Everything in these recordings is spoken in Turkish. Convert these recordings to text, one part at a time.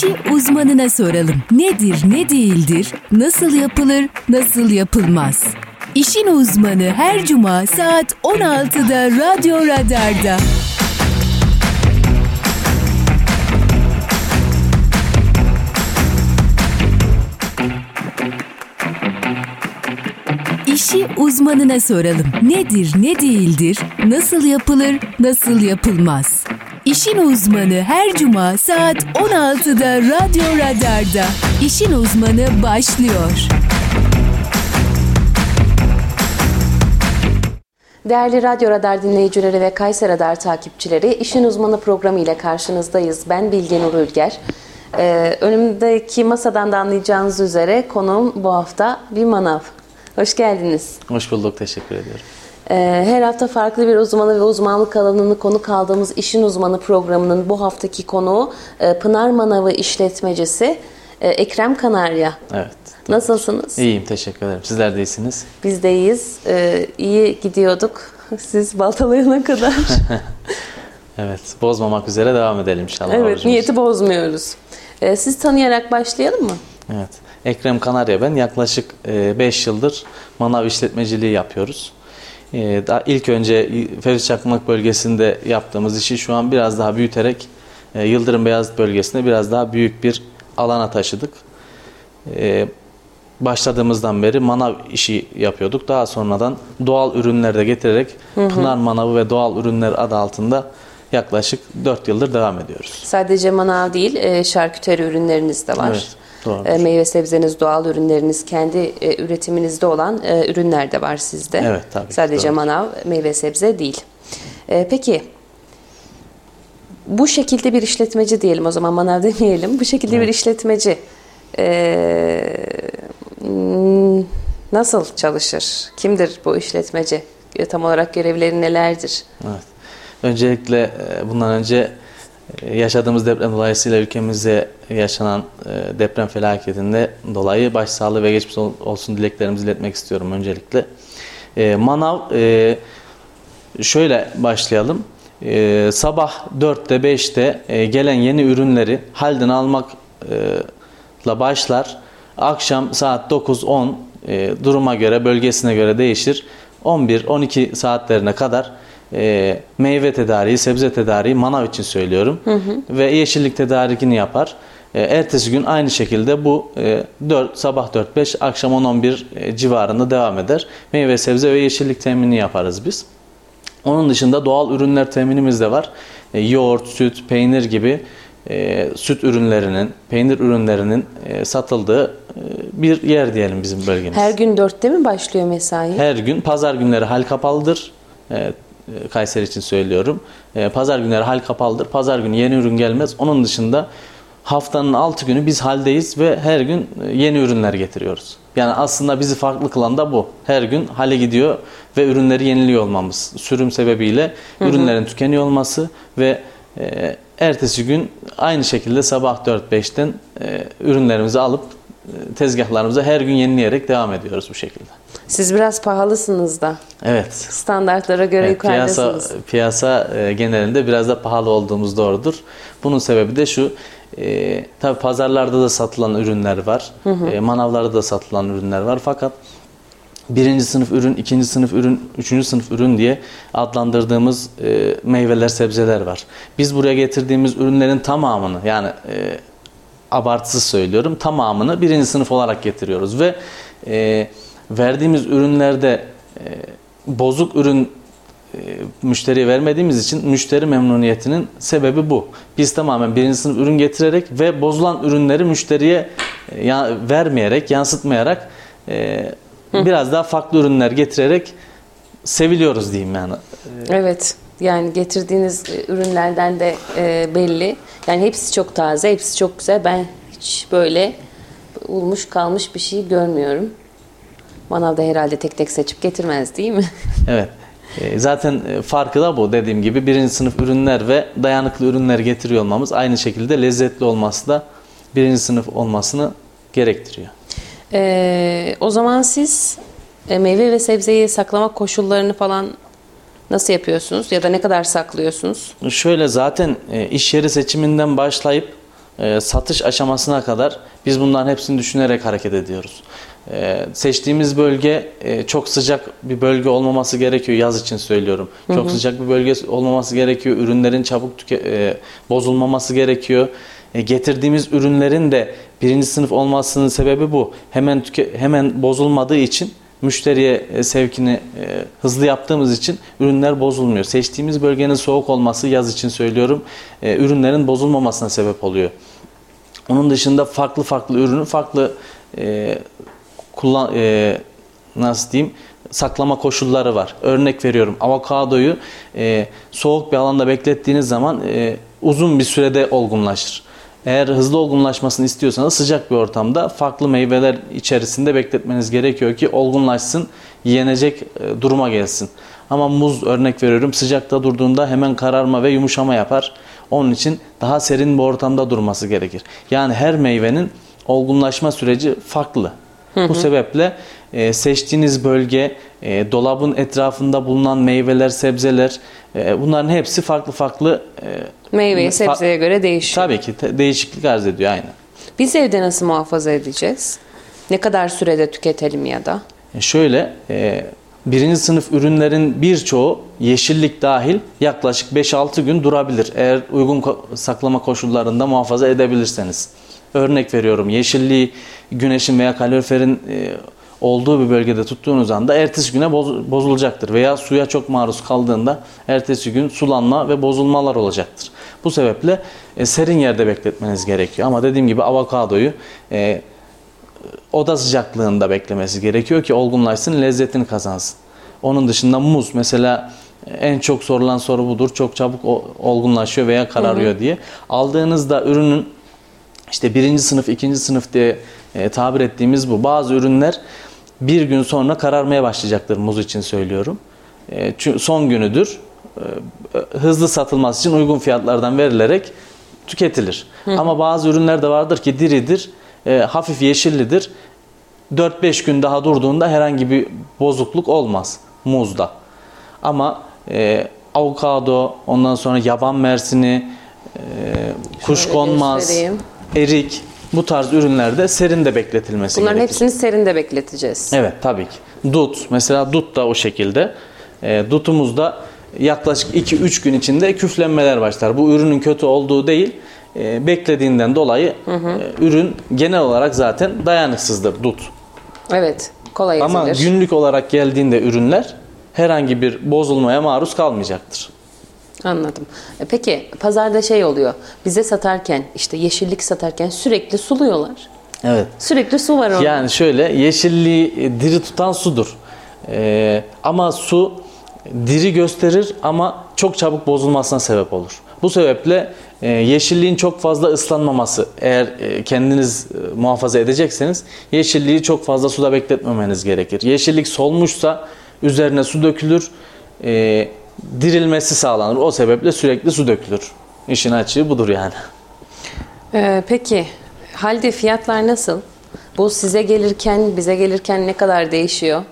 İşi uzmanına soralım. Nedir, ne değildir, nasıl yapılır, nasıl yapılmaz? İşin uzmanı her cuma saat 16'da Radyo Radar'da. İşi uzmanına soralım. Nedir, ne değildir, nasıl yapılır, nasıl yapılmaz? İşin uzmanı her cuma saat 16'da Radyo Radar'da. İşin uzmanı başlıyor. Değerli Radyo Radar dinleyicileri ve Kayser Radar takipçileri, İşin Uzmanı programı ile karşınızdayız. Ben Bilge Nur Ülger. Ee, önümdeki masadan da anlayacağınız üzere konuğum bu hafta bir manav. Hoş geldiniz. Hoş bulduk, teşekkür ediyorum. Ee, her hafta farklı bir uzmanı ve uzmanlık alanını konu kaldığımız İşin Uzmanı programının bu haftaki konuğu e, Pınar Manavı işletmecisi e, Ekrem Kanarya. Evet. Nasılsınız? İyiyim, teşekkür ederim. Sizler de iyisiniz. Biz de iyiyiz. Ee, iyi gidiyorduk. Siz baltalayana kadar. Evet, bozmamak üzere devam edelim inşallah. evet, orucumuzu. niyeti bozmuyoruz. Ee, siz tanıyarak başlayalım mı? Evet. Ekrem Kanarya ben. Yaklaşık 5 yıldır manav işletmeciliği yapıyoruz. E, daha ilk önce Ferit Çakmak bölgesinde yaptığımız işi şu an biraz daha büyüterek e, Yıldırım Beyazıt bölgesinde biraz daha büyük bir alana taşıdık. E, başladığımızdan beri manav işi yapıyorduk. Daha sonradan doğal ürünler de getirerek Pınar Manavı ve Doğal Ürünler adı altında yaklaşık 4 yıldır devam ediyoruz. Sadece manav değil, e, şarküteri ürünleriniz de var. Evet, doğrudur. E, meyve sebzeniz, doğal ürünleriniz, kendi e, üretiminizde olan e, ürünler de var sizde. Evet, tabii Sadece doğru. manav, meyve sebze değil. E, peki, bu şekilde bir işletmeci diyelim o zaman manav demeyelim. Bu şekilde bir işletmeci e, nasıl çalışır? Kimdir bu işletmeci? Tam olarak görevleri nelerdir? Evet. Öncelikle e, bundan önce yaşadığımız deprem dolayısıyla ülkemizde yaşanan e, deprem felaketinde dolayı başsağlığı ve geçmiş ol- olsun dileklerimizi iletmek istiyorum öncelikle. E, Manav e, şöyle başlayalım. Sabah 4'te 5'te e, gelen yeni ürünleri halden almakla başlar. Akşam saat 9-10 e, duruma göre, bölgesine göre değişir. 11-12 saatlerine kadar e, meyve tedariği, sebze tedariği manav için söylüyorum. Ve yeşillik tedarikini yapar. E, ertesi gün aynı şekilde bu e, 4, sabah 4-5, akşam 10-11 e, civarında devam eder. Meyve, sebze ve yeşillik temini yaparız biz. Onun dışında doğal ürünler teminimiz de var. E, yoğurt, süt, peynir gibi e, süt ürünlerinin, peynir ürünlerinin e, satıldığı e, bir yer diyelim bizim bölgemiz. Her gün dörtte mi başlıyor mesai? Her gün pazar günleri hal kapalıdır. E, Kayseri için söylüyorum. E, pazar günleri hal kapalıdır. Pazar günü yeni ürün gelmez. Onun dışında haftanın 6 günü biz haldeyiz ve her gün e, yeni ürünler getiriyoruz. Yani aslında bizi farklı kılan da bu. Her gün hale gidiyor ve ürünleri yeniliyor olmamız. Sürüm sebebiyle ürünlerin tükeniyor olması ve e, ertesi gün aynı şekilde sabah 4-5'ten e, ürünlerimizi alıp e, tezgahlarımıza her gün yenileyerek devam ediyoruz bu şekilde. Siz biraz pahalısınız da. Evet. Standartlara göre Evet, piyasa yukarıdasınız. piyasa e, genelinde biraz da pahalı olduğumuz doğrudur. Bunun sebebi de şu. E, tabii pazarlarda da satılan ürünler var. E, manavlarda da satılan ürünler var. Fakat birinci sınıf ürün, ikinci sınıf ürün, üçüncü sınıf ürün diye adlandırdığımız e, meyveler, sebzeler var. Biz buraya getirdiğimiz ürünlerin tamamını yani e, abartısız söylüyorum tamamını birinci sınıf olarak getiriyoruz ve e, verdiğimiz ürünlerde e, bozuk ürün e, müşteriye vermediğimiz için müşteri memnuniyetinin sebebi bu. Biz tamamen birinci sınıf ürün getirerek ve bozulan ürünleri müşteriye e, ya, vermeyerek, yansıtmayarak e, biraz daha farklı ürünler getirerek seviliyoruz diyeyim yani. Evet. Yani getirdiğiniz ürünlerden de belli. Yani hepsi çok taze, hepsi çok güzel. Ben hiç böyle ulmuş kalmış bir şey görmüyorum. Manavda herhalde tek tek seçip getirmez değil mi? Evet. E, Zaten e, farkı da bu dediğim gibi birinci sınıf ürünler ve dayanıklı ürünler getiriyor olmamız aynı şekilde lezzetli olması da birinci sınıf olmasını gerektiriyor. E, o zaman siz e, meyve ve sebzeyi saklama koşullarını falan nasıl yapıyorsunuz? Ya da ne kadar saklıyorsunuz? Şöyle zaten e, iş yeri seçiminden başlayıp e, satış aşamasına kadar biz bunların hepsini düşünerek hareket ediyoruz. E, seçtiğimiz bölge e, çok sıcak bir bölge olmaması gerekiyor yaz için söylüyorum. Çok sıcak bir bölge olmaması gerekiyor. Ürünlerin çabuk tüke, e, bozulmaması gerekiyor. E, getirdiğimiz ürünlerin de birinci sınıf olmasının sebebi bu. Hemen tüke, hemen bozulmadığı için müşteriye e, sevkini e, hızlı yaptığımız için ürünler bozulmuyor. Seçtiğimiz bölgenin soğuk olması yaz için söylüyorum e, ürünlerin bozulmamasına sebep oluyor. Onun dışında farklı farklı ürünün farklı e, kullan e, nasıl diyeyim saklama koşulları var. Örnek veriyorum avokadoyu e, soğuk bir alanda beklettiğiniz zaman e, uzun bir sürede olgunlaşır. Eğer hızlı olgunlaşmasını istiyorsanız sıcak bir ortamda farklı meyveler içerisinde bekletmeniz gerekiyor ki olgunlaşsın, yenecek e, duruma gelsin. Ama muz örnek veriyorum sıcakta durduğunda hemen kararma ve yumuşama yapar. Onun için daha serin bir ortamda durması gerekir. Yani her meyvenin olgunlaşma süreci farklı. Bu sebeple e, seçtiğiniz bölge, e, dolabın etrafında bulunan meyveler, sebzeler e, bunların hepsi farklı farklı e, Meyveye, sebzeye göre değişiyor. Tabii ki te- değişiklik arz ediyor aynen. Biz evde nasıl muhafaza edeceğiz? Ne kadar sürede tüketelim ya da? E, şöyle e, birinci sınıf ürünlerin birçoğu yeşillik dahil yaklaşık 5-6 gün durabilir. Eğer uygun ko- saklama koşullarında muhafaza edebilirseniz. Örnek veriyorum yeşilliği güneşin veya kaloriferin e, olduğu bir bölgede tuttuğunuz anda ertesi güne boz- bozulacaktır. Veya suya çok maruz kaldığında ertesi gün sulanma ve bozulmalar olacaktır. Bu sebeple e, serin yerde bekletmeniz gerekiyor. Ama dediğim gibi avokadoyu e, oda sıcaklığında beklemesi gerekiyor ki olgunlaşsın, lezzetini kazansın. Onun dışında muz mesela en çok sorulan soru budur. Çok çabuk olgunlaşıyor veya kararıyor diye. Aldığınızda ürünün işte birinci sınıf, ikinci sınıf diye e, tabir ettiğimiz bu. Bazı ürünler bir gün sonra kararmaya başlayacaktır muz için söylüyorum. E, çünkü son günüdür. E, hızlı satılması için uygun fiyatlardan verilerek tüketilir. Ama bazı ürünler de vardır ki diridir, e, hafif yeşillidir. 4-5 gün daha durduğunda herhangi bir bozukluk olmaz muzda. Ama e, avokado, ondan sonra yaban mersini, e, kuşkonmaz, göstereyim. erik bu tarz ürünlerde serinde bekletilmesi Bunların gerekir. hepsini serinde bekleteceğiz. Evet tabii ki. Dut mesela dut da o şekilde. E, dutumuzda yaklaşık 2-3 gün içinde küflenmeler başlar. Bu ürünün kötü olduğu değil, e, beklediğinden dolayı e, ürün genel olarak zaten dayanıksızdır dut. Evet. Kolay Ama ezilir. günlük olarak geldiğinde ürünler herhangi bir bozulmaya maruz kalmayacaktır. Anladım. E Peki pazarda şey oluyor. Bize satarken işte yeşillik satarken sürekli suluyorlar. Evet. Sürekli su var orada. Yani şöyle yeşilliği e, diri tutan sudur. Ee, ama su diri gösterir ama çok çabuk bozulmasına sebep olur. Bu sebeple e, yeşilliğin çok fazla ıslanmaması eğer e, kendiniz e, muhafaza edecekseniz yeşilliği çok fazla suda bekletmemeniz gerekir. Yeşillik solmuşsa üzerine su dökülür, e, dirilmesi sağlanır. O sebeple sürekli su dökülür. İşin açığı budur yani. Ee, peki halde fiyatlar nasıl? Bu size gelirken bize gelirken ne kadar değişiyor?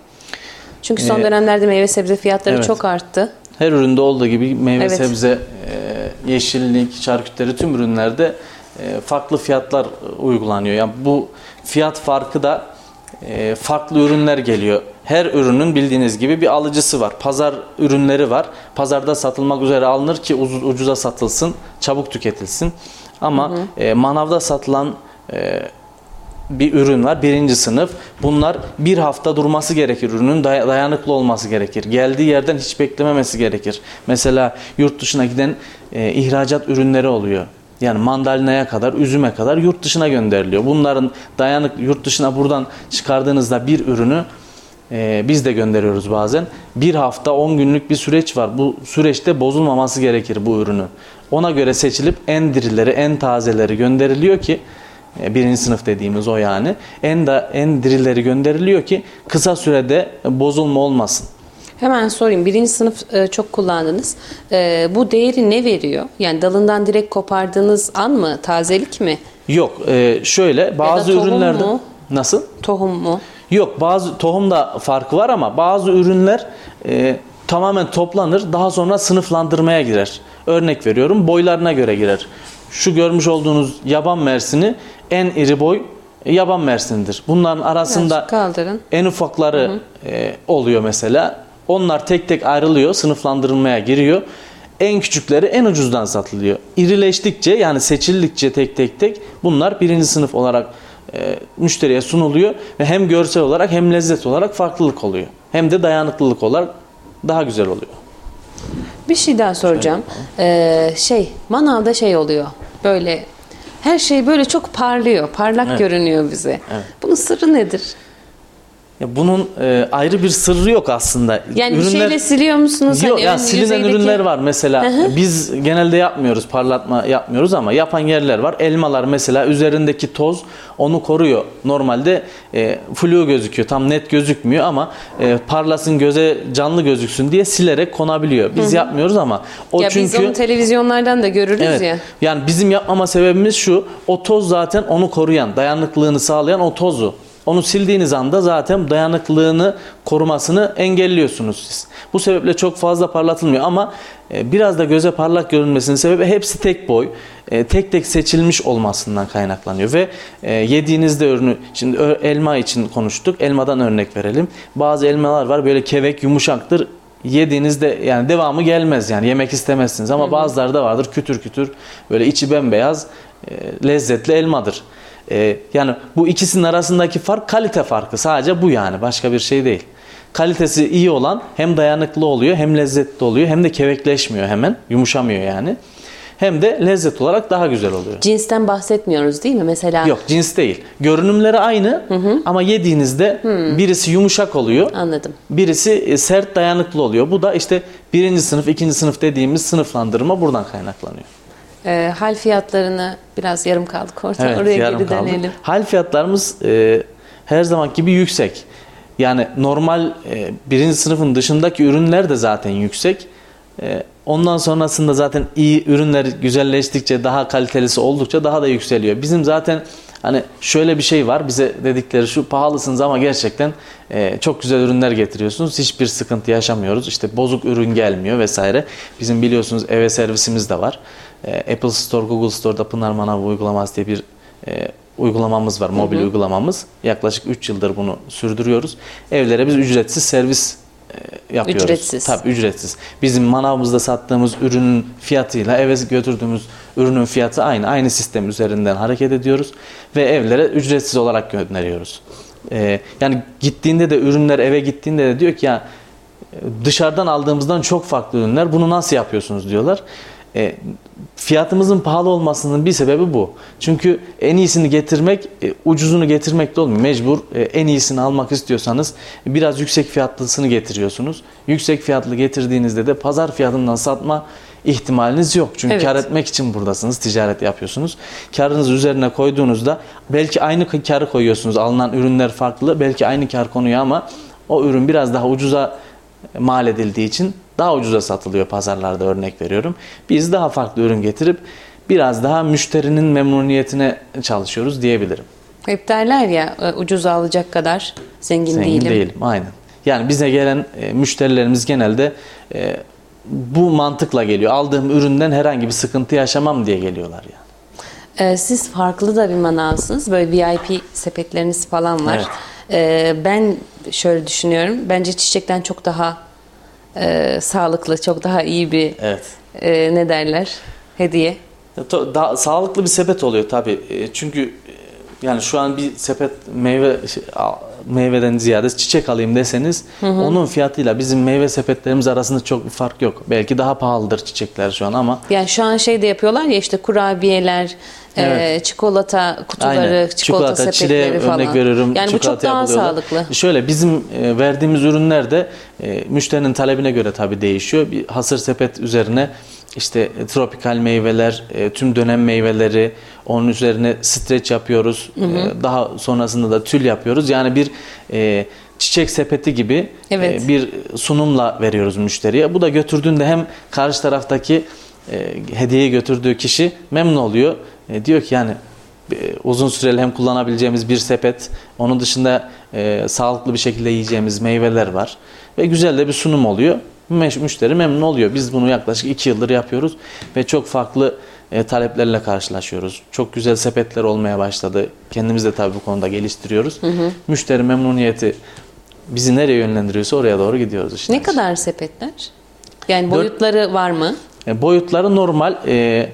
Çünkü son Ee, dönemlerde meyve sebze fiyatları evet. çok arttı. Her üründe olduğu gibi meyve, Evet. sebze, e, yeşillik, şarküteri tüm ürünlerde e, farklı fiyatlar uygulanıyor. Yani bu fiyat farkı da e, farklı ürünler geliyor. Her ürünün bildiğiniz gibi bir alıcısı var. Pazar ürünleri var. Pazarda satılmak üzere alınır ki uz- ucuza satılsın, çabuk tüketilsin. Ama e, manavda satılan e, bir ürün var. Birinci sınıf. Bunlar bir hafta durması gerekir. Ürünün day- dayanıklı olması gerekir. Geldiği yerden hiç beklememesi gerekir. Mesela yurt dışına giden e, ihracat ürünleri oluyor. Yani mandalinaya kadar, üzüme kadar yurt dışına gönderiliyor. Bunların dayanık yurt dışına buradan çıkardığınızda bir ürünü e, biz de gönderiyoruz bazen. Bir hafta 10 günlük bir süreç var. Bu süreçte bozulmaması gerekir bu ürünün. Ona göre seçilip en dirileri, en tazeleri gönderiliyor ki e, birinci sınıf dediğimiz o yani. En da en dirileri gönderiliyor ki kısa sürede bozulma olmasın. Hemen sorayım. Birinci sınıf e, çok kullandınız. E, bu değeri ne veriyor? Yani dalından direkt kopardığınız an mı? Tazelik mi? Yok, e, şöyle bazı tohum ürünlerde mu? nasıl? Tohum mu? Yok, bazı tohumda farkı var ama bazı ürünler e, tamamen toplanır, daha sonra sınıflandırmaya girer. Örnek veriyorum, boylarına göre girer. şu görmüş olduğunuz yaban mersini en iri boy yaban mersinidir. Bunların arasında en ufakları e, oluyor mesela. Onlar tek tek ayrılıyor, sınıflandırılmaya giriyor. En küçükleri en ucuzdan satılıyor. İrileştikçe yani seçildikçe tek tek tek bunlar birinci sınıf olarak e, müşteriye sunuluyor ve hem görsel olarak hem lezzet olarak farklılık oluyor. Hem de dayanıklılık olarak daha güzel oluyor. Bir şey daha soracağım. Ee, şey, manavda şey oluyor. Böyle her şey böyle çok parlıyor. Parlak Evet. görünüyor bize. Evet. Bunun sırrı nedir? Ya bunun e, ayrı bir sırrı yok aslında. Yani bir şeyle siliyor musunuz? Yok Hani ya silinen yüzeydeki- ürünler var mesela. Hı hı. Biz genelde yapmıyoruz, parlatma yapmıyoruz ama yapan yerler var. Elmalar mesela üzerindeki toz onu koruyor. Normalde e, flu gözüküyor, tam net gözükmüyor ama e, parlasın göze canlı gözüksün diye silerek konabiliyor. Biz yapmıyoruz ama o Ya çünkü biz onu televizyonlardan da görürüz Evet. ya. Yani bizim yapmama sebebimiz şu. O toz zaten onu koruyan, dayanıklılığını sağlayan o tozu. Onu sildiğiniz anda zaten dayanıklılığını korumasını engelliyorsunuz siz. Bu sebeple çok fazla parlatılmıyor ama e, biraz da göze parlak görünmesinin sebebi hepsi tek boy, e, tek tek seçilmiş olmasından kaynaklanıyor ve e, yediğinizde ürünü şimdi elma için konuştuk. Elmadan örnek verelim. Bazı elmalar var böyle kevek yumuşaktır yediğinizde yani devamı gelmez yani yemek istemezsiniz ama bazıları da vardır kütür kütür böyle içi bembeyaz lezzetli elmadır. E, yani bu ikisinin arasındaki fark kalite farkı sadece bu yani başka bir şey değil. Kalitesi iyi olan hem dayanıklı oluyor hem lezzetli oluyor hem de kevekleşmiyor hemen yumuşamıyor yani. Hem de lezzet olarak daha güzel oluyor. Cinsten bahsetmiyoruz değil mi? Mesela Yok cins değil. Görünümleri aynı ama yediğinizde birisi yumuşak oluyor. anladım. Birisi e, sert dayanıklı oluyor. Bu da işte birinci sınıf, ikinci sınıf dediğimiz sınıflandırma buradan kaynaklanıyor. Ee, hal fiyatlarını biraz yarım kaldık orada. Evet, Oraya yarım geri kaldı. dönelim. Hal fiyatlarımız e, her zaman gibi yüksek. Yani normal e, birinci sınıfın dışındaki ürünler de zaten yüksek. E, ondan sonrasında zaten iyi ürünler güzelleştikçe, daha kalitelisi oldukça daha da yükseliyor. Bizim zaten hani şöyle bir şey var. Bize dedikleri şu pahalısınız ama gerçekten e, çok güzel ürünler getiriyorsunuz. Hiçbir sıkıntı yaşamıyoruz. İşte bozuk ürün gelmiyor vesaire. Bizim biliyorsunuz eve servisimiz de var. E, Apple Store, Google Store'da Pınar Manav uygulaması diye bir e, uygulamamız var, mobil uygulamamız. Yaklaşık 3 yıldır bunu sürdürüyoruz. Evlere biz ücretsiz servis e, yapıyoruz. Ücretsiz. Tabii ücretsiz. Bizim manavımızda sattığımız ürünün fiyatıyla eve götürdüğümüz ürünün fiyatı aynı. Aynı sistem üzerinden hareket ediyoruz ve evlere ücretsiz olarak gönderiyoruz. E, yani gittiğinde de ürünler eve gittiğinde de diyor ki ya dışarıdan aldığımızdan çok farklı ürünler. Bunu nasıl yapıyorsunuz diyorlar. E, fiyatımızın pahalı olmasının bir sebebi bu. Çünkü en iyisini getirmek, e, ucuzunu getirmek de olmuyor. Mecbur e, en iyisini almak istiyorsanız biraz yüksek fiyatlısını getiriyorsunuz. Yüksek fiyatlı getirdiğinizde de pazar fiyatından satma ihtimaliniz yok. Çünkü Evet. kar etmek için buradasınız, ticaret yapıyorsunuz. Karınızı üzerine koyduğunuzda belki aynı karı koyuyorsunuz. Alınan ürünler farklı, belki aynı kar konuyor ama o ürün biraz daha ucuza mal edildiği için daha ucuza satılıyor pazarlarda örnek veriyorum. Biz daha farklı ürün getirip biraz daha müşterinin memnuniyetine çalışıyoruz diyebilirim. Hep derler ya e, ucuz alacak kadar zengin, Zengin değilim. değilim. Aynen. Yani bize gelen e, müşterilerimiz genelde e, bu mantıkla geliyor. Aldığım üründen herhangi bir sıkıntı yaşamam diye geliyorlar yani. Siz farklı da bir manavsınız. Böyle VIP sepetleriniz falan var. Evet. Ben şöyle düşünüyorum. Bence çiçekten çok daha e, sağlıklı, çok daha iyi bir Evet. e, ne derler hediye. Daha sağlıklı bir sepet oluyor tabii. E, Çünkü e, yani şu an bir sepet meyve şey, meyveden ziyade çiçek alayım deseniz onun fiyatıyla bizim meyve sepetlerimiz arasında çok bir fark yok. Belki daha pahalıdır çiçekler şu an ama Yani şu an şey de yapıyorlar ya işte kurabiyeler, e, Evet. çikolata kutuları, Aynen. çikolata, çileğe sepetleri falan. örnek veriyorum. Yani bu çok çikolata daha sağlıklı. Şöyle bizim e, verdiğimiz ürünler de e, müşterinin talebine göre tabii değişiyor. Bir hasır sepet üzerine işte e, tropikal meyveler, tüm dönem meyveleri, onun üzerine streç yapıyoruz. E, Daha sonrasında da tül yapıyoruz. Yani bir e, çiçek sepeti gibi Evet. e, bir sunumla veriyoruz müşteriye. Bu da götürdüğünde hem karşı taraftaki e, hediyeyi götürdüğü kişi memnun oluyor. E, diyor ki yani e, uzun süreli hem kullanabileceğimiz bir sepet, onun dışında e, sağlıklı bir şekilde yiyeceğimiz meyveler var ve güzel de bir sunum oluyor. Müşteri memnun oluyor. Biz bunu yaklaşık iki yıldır yapıyoruz ve çok farklı e, taleplerle karşılaşıyoruz. Çok güzel sepetler olmaya başladı. Kendimiz de tabii bu konuda geliştiriyoruz. Müşteri memnuniyeti bizi nereye yönlendiriyorsa oraya doğru gidiyoruz işte. Ne kadar sepetler? Yani Dört- boyutları var mı? E, boyutları normal e,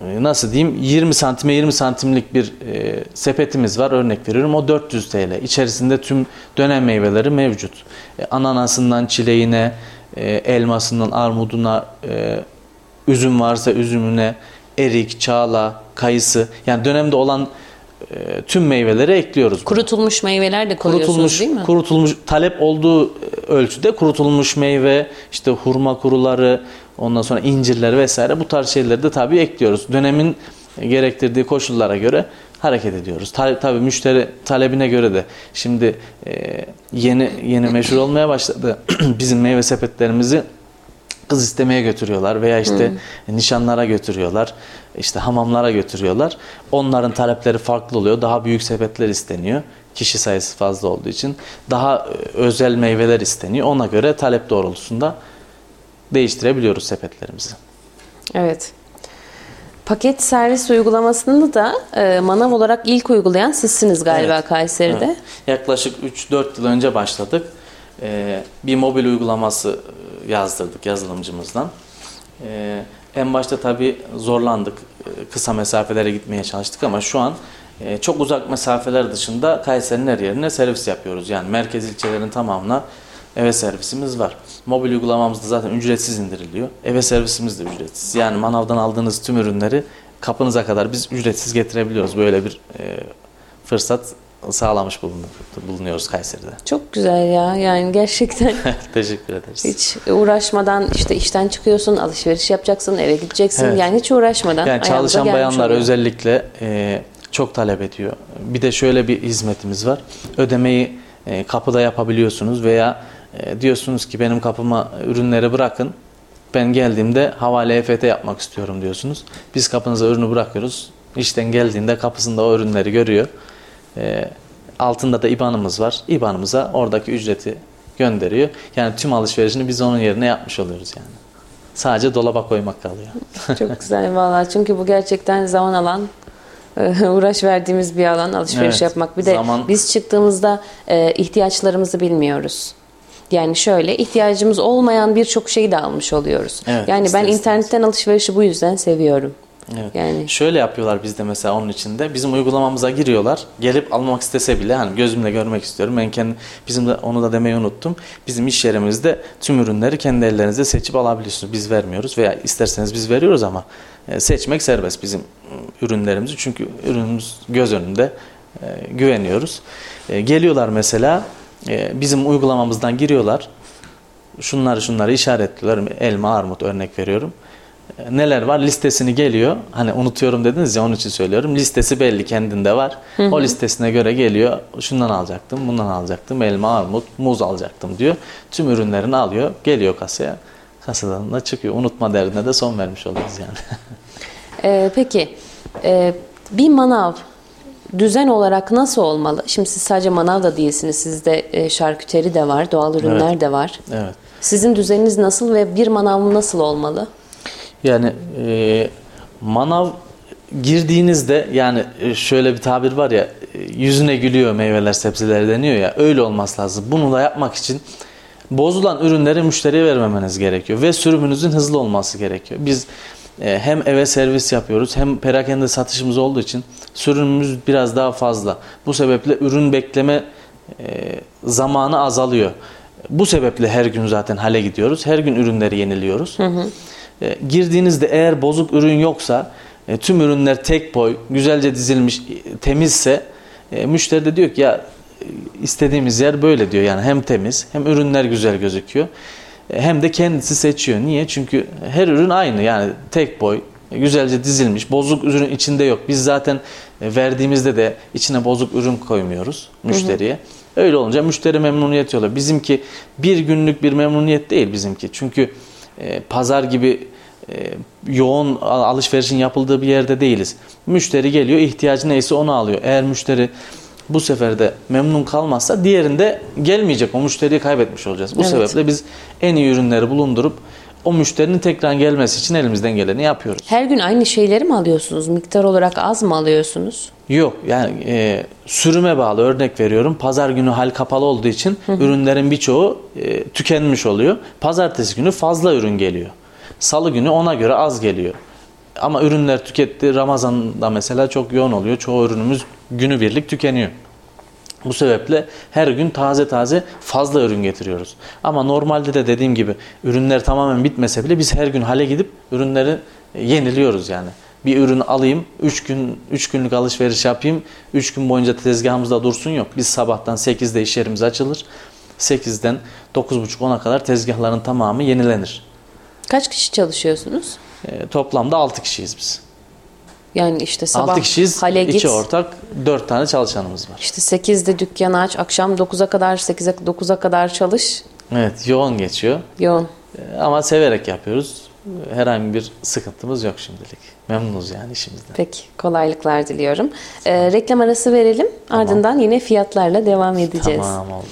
nasıl diyeyim? 20 santime 20 santimlik bir e, sepetimiz var. Örnek veriyorum. O 400 TL içerisinde tüm dönem meyveleri mevcut. E, ananasından çileğine e, elmasından armuduna e, üzüm varsa üzümüne erik çağla kayısı. Yani dönemde olan e, tüm meyveleri ekliyoruz. Kurutulmuş meyveler de koyuyorsunuz kurutulmuş değil mi? kurutulmuş talep olduğu ölçüde kurutulmuş meyve işte hurma kuruları ondan sonra incirler vesaire bu tarz şeyleri de tabii ekliyoruz. Dönemin gerektirdiği koşullara göre hareket ediyoruz. Ta, tabii müşteri talebine göre de şimdi e, yeni yeni meşhur olmaya başladı. Bizim meyve sepetlerimizi kız istemeye götürüyorlar veya işte nişanlara götürüyorlar. işte hamamlara götürüyorlar. Onların talepleri farklı oluyor. Daha büyük sepetler isteniyor. Kişi sayısı fazla olduğu için daha e, özel meyveler isteniyor. Ona göre talep doğrultusunda değiştirebiliyoruz sepetlerimizi. Evet. Paket servis uygulamasını da e, manav olarak ilk uygulayan sizsiniz galiba Evet. Kayseri'de. Evet. Yaklaşık 3-4 yıl önce başladık. Ee, bir mobil uygulaması e, yazdırdık yazılımcımızdan. Ee, en başta tabii zorlandık. Ee, Kısa mesafelere gitmeye çalıştık ama şu an e, çok uzak mesafeler dışında Kayseri'nin her yerine servis yapıyoruz. Yani merkez ilçelerin tamamına eve servisimiz var. Mobil uygulamamız da zaten ücretsiz indiriliyor. Eve servisimiz de ücretsiz. Yani manavdan aldığınız tüm ürünleri kapınıza kadar biz ücretsiz getirebiliyoruz. Böyle bir e, fırsat sağlamış bulun- bulunuyoruz Kayseri'de. Çok güzel ya. Yani gerçekten Teşekkür ederiz. hiç uğraşmadan işte işten çıkıyorsun, alışveriş yapacaksın, eve gideceksin. Evet. Yani hiç uğraşmadan. Yani çalışan bayanlar oluyor. özellikle e, çok talep ediyor. Bir de şöyle bir hizmetimiz var. Ödemeyi e, kapıda yapabiliyorsunuz veya e, diyorsunuz ki benim kapıma ürünleri bırakın. Ben geldiğimde havale EFT yapmak istiyorum diyorsunuz. Biz kapınıza ürünü bırakıyoruz. İşten geldiğinde kapısında o ürünleri görüyor. E, altında da IBAN'ımız var. IBAN'ımıza oradaki ücreti gönderiyor. Yani tüm alışverişini biz onun yerine yapmış oluyoruz yani. Sadece dolaba koymak kalıyor. Çok güzel vallahi. Çünkü bu gerçekten zaman alan e, uğraş verdiğimiz bir alan alışveriş Evet. yapmak. Bir de Zaman- biz çıktığımızda ihtiyaçlarımızı bilmiyoruz. Yani şöyle ihtiyacımız olmayan birçok şeyi de almış oluyoruz. Evet, yani ben internetten alışverişi bu yüzden seviyorum. Evet. Yani Şöyle yapıyorlar bizde mesela onun içinde. Bizim uygulamamıza giriyorlar. Gelip almak istese bile hani gözümle görmek istiyorum. Ben kendi bizim de onu da demeyi unuttum. Bizim iş yerimizde tüm ürünleri kendi ellerinizde seçip alabiliyorsunuz. Biz vermiyoruz veya isterseniz biz veriyoruz ama e, seçmek serbest bizim e, ürünlerimizi. Çünkü ürünümüz göz önünde e, güveniyoruz. E, geliyorlar mesela bizim uygulamamızdan giriyorlar. Şunları şunları işaretliyorlar. Elma, armut örnek veriyorum E, neler var listesini geliyor. Hani unutuyorum dediniz ya onun için söylüyorum. Listesi belli kendinde var. O listesine göre geliyor. Şundan alacaktım, bundan alacaktım. Elma, armut, muz alacaktım diyor. Tüm ürünlerini alıyor. Geliyor kasaya. Kasadan da çıkıyor. Unutma derdine de son vermiş oluyoruz yani. e, peki e, bir manav düzen olarak nasıl olmalı? Şimdi siz sadece manav da değilsiniz. Sizde e, şarküteri de var, doğal ürünler Evet. de var. evet. Sizin düzeniniz nasıl ve bir manav nasıl olmalı? Yani e, manav girdiğinizde yani e, şöyle bir tabir var ya e, yüzüne gülüyor meyveler sebzeler deniyor ya öyle olması lazım. Bunu da yapmak için bozulan ürünleri müşteriye vermemeniz gerekiyor ve sürümünüzün hızlı olması gerekiyor. Biz hem eve servis yapıyoruz hem perakende satışımız olduğu için sürümümüz biraz daha fazla. Bu sebeple ürün bekleme e, zamanı azalıyor. Bu sebeple her gün zaten hale gidiyoruz. Her gün ürünleri yeniliyoruz. E, girdiğinizde eğer bozuk ürün yoksa e, tüm ürünler tek boy, güzelce dizilmiş, e, temizse e, müşteri de diyor ki ya e, istediğimiz yer böyle diyor. Yani hem temiz hem ürünler güzel gözüküyor. Hem de kendisi seçiyor. Niye? Çünkü her ürün aynı. Yani tek boy, güzelce dizilmiş. Bozuk ürün içinde yok. Biz zaten e, verdiğimizde de içine bozuk ürün koymuyoruz müşteriye. Öyle olunca müşteri memnuniyeti oluyor. Bizimki bir günlük bir memnuniyet değil bizimki. Çünkü e, pazar gibi e, yoğun al- alışverişin yapıldığı bir yerde değiliz. Müşteri geliyor, ihtiyacı neyse onu alıyor. Eğer müşteri bu sefer de memnun kalmazsa diğerinde gelmeyecek. O müşteriyi kaybetmiş olacağız. Bu Evet. sebeple biz en iyi ürünleri bulundurup o müşterinin tekrar gelmesi için elimizden geleni yapıyoruz. Her gün aynı şeyleri mi alıyorsunuz? Miktar olarak az mı alıyorsunuz? Yok yani e, sürüme bağlı örnek veriyorum. Pazar günü hal kapalı olduğu için ürünlerin birçoğu e, tükenmiş oluyor. Pazartesi günü fazla ürün geliyor. Salı günü ona göre az geliyor. Ama ürünler tüketti. Ramazan'da mesela çok yoğun oluyor. Çoğu ürünümüz günübirlik tükeniyor. Bu sebeple her gün taze taze fazla ürün getiriyoruz. Ama normalde de dediğim gibi ürünler tamamen bitmese bile biz her gün hale gidip ürünleri yeniliyoruz yani. Bir ürün alayım, 3 gün 3 günlük alışveriş yapayım, 3 gün boyunca tezgahımızda dursun yok. Biz sabahtan 8'de iş yerimiz açılır. 8'den 9.30-10'a kadar tezgahların tamamı yenilenir. Kaç kişi çalışıyorsunuz? E, toplamda 6 kişiyiz biz. Yani işte sabah 6 kişiyiz, hale git. 2 ortak, 4 tane çalışanımız var. İşte 8'de dükkanı aç, akşam 9'a kadar, 8'e 9'a kadar çalış. Evet, yoğun geçiyor. Yoğun. E, Ama severek yapıyoruz. Herhangi bir sıkıntımız yok şimdilik. Memnunuz yani işimizden. Peki, kolaylıklar diliyorum. Ee, reklam arası verelim. Ardından yine fiyatlarla devam edeceğiz. Tamam oldu.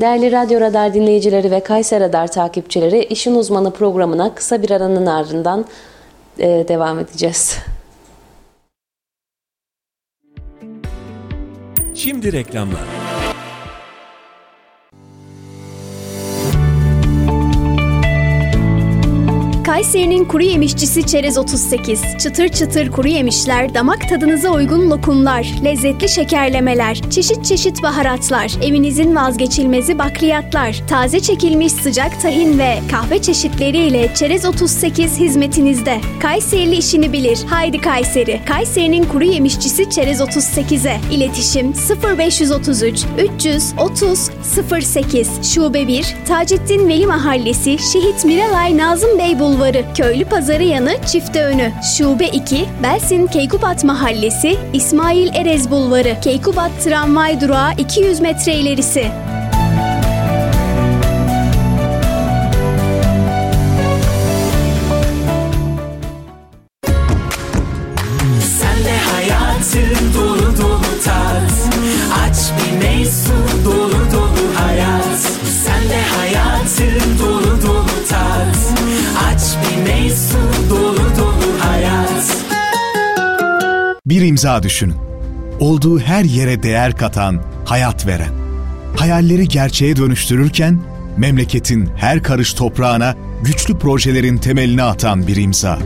Değerli Radyo Radar dinleyicileri ve Kayser Radar takipçileri, İşin Uzmanı programına kısa bir aranın ardından e, devam edeceğiz. Şimdi reklamlar. Kayseri'nin kuru yemişçisi Çerez 38. Çıtır çıtır kuru yemişler, damak tadınıza uygun lokumlar, lezzetli şekerlemeler, çeşit çeşit baharatlar, evinizin vazgeçilmezi bakliyatlar, taze çekilmiş sıcak tahin ve kahve çeşitleriyle Çerez 38 hizmetinizde. Kayserili işini bilir. Haydi Kayseri. Kayseri'nin kuru yemişçisi Çerez 38'e. İletişim 0533 330 08 Şube 1 Taceddin Veli Mahallesi Şehit Miralay Nazım Bey Bulvarı Köylü Pazarı yanı Çifte Önü. Şube 2 Belsin Keykubat Mahallesi İsmail Erez Bulvarı. Keykubat Tramvay Durağı 200 metre ilerisi İmza düşünün. Olduğu her yere değer katan, hayat veren. Hayalleri gerçeğe dönüştürürken memleketin her karış toprağına güçlü projelerin temelini atan bir imza.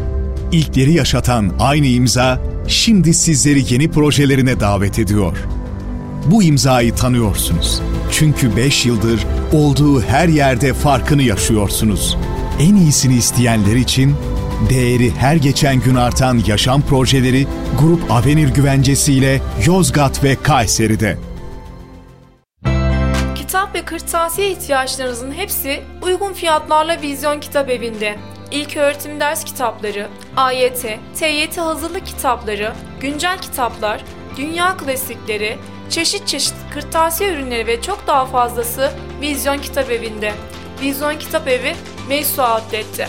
İlkleri yaşatan aynı imza şimdi sizleri yeni projelerine davet ediyor. Bu imzayı tanıyorsunuz. Çünkü 5 yıldır olduğu her yerde farkını yaşıyorsunuz. En iyisini isteyenler için değeri her geçen gün artan yaşam projeleri Grup Avenir güvencesiyle Yozgat ve Kayseri'de. Kitap ve kırtasiye ihtiyaçlarınızın hepsi uygun fiyatlarla Vizyon Kitap Evi'nde. İlk öğretim ders kitapları, AYT, TYT hazırlık kitapları, güncel kitaplar, dünya klasikleri, çeşit çeşit kırtasiye ürünleri ve çok daha fazlası Vizyon Kitap Evi'nde. Vizyon Kitap Evi, Meysu Outlet'te.